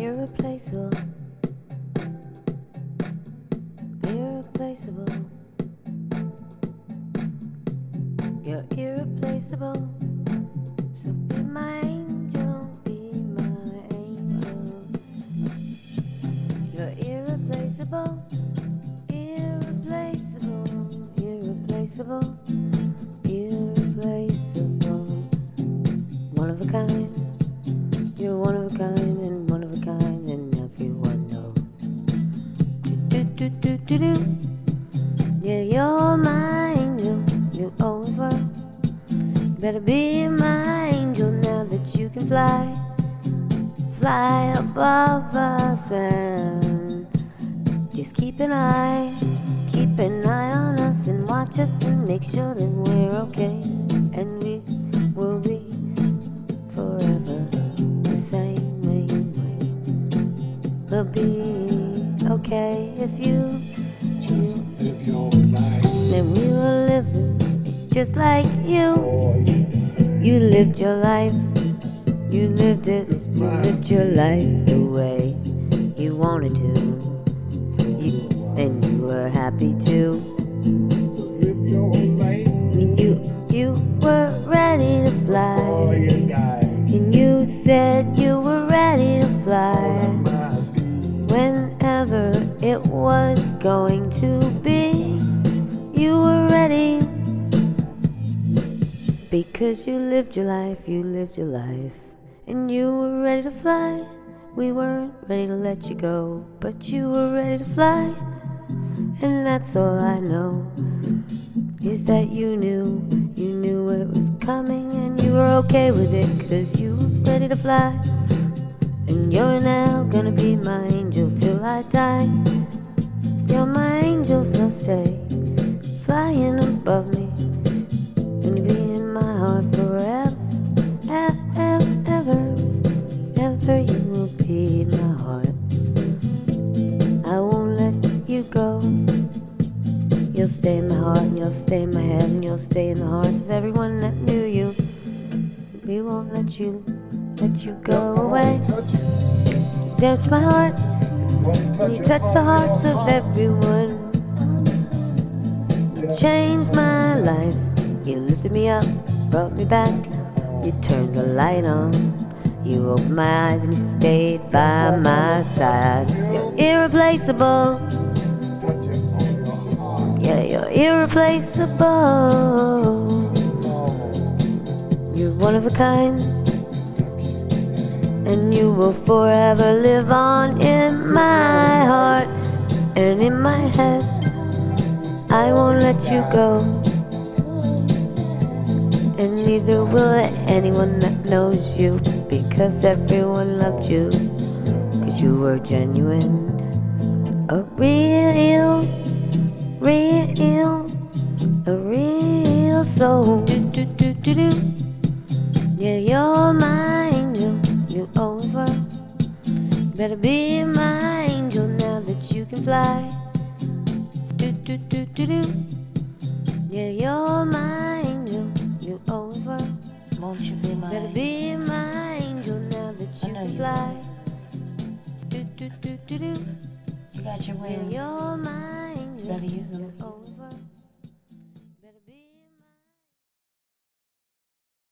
irreplaceable. Irreplaceable. You're irreplaceable. So be my angel, be my angel. You're irreplaceable. Irreplaceable. Irreplaceable. Do do. Yeah, you're my angel. You always were. You better be my angel now that you can fly. Fly above us and just keep an eye. Keep an eye on us and watch us and make sure that we're okay. And we will be forever the same way. We'll be okay if you Just we were living just like you. You lived your life, you lived it, you lived your life the way you wanted to. You, and you were happy too. just live your life. And you, you were ready to fly. And you said you were ready to fly. It was going to be, you were ready. Because you lived your life, you lived your life, and you were ready to fly. We weren't ready to let you go, but you were ready to fly. And that's all I know is that you knew, you knew it was coming, and you were okay with it, cause you were ready to fly. And you're now gonna be my angel till I die. You're my angel, so stay flying above me. And you be in my heart forever, ever, ever, ever. You will be my heart. I won't let you go. You'll stay in my heart, and you'll stay in my head, and you'll stay in the hearts of everyone that knew you. We won't let you, let you go away. touch. There's my heart. Touch You touched the hearts of everyone. You changed my life. You lifted me up, brought me back. You turned the light on. You opened my eyes and you stayed by my side. You're irreplaceable. Touch. Yeah, you're irreplaceable. You're one of a kind. And you will forever live on in my heart and in my head. I won't let you go. And neither will anyone that knows you because everyone loved you. Cause you were genuine. A real, real, a real soul. Can fly. Do, do, do, do, do. Yeah, you're my angel. You always were. Won't you be my Better be my angel now that you can you fly. Do, do, do, do, do. You got your Yeah, wings. you're my angel. Better use them.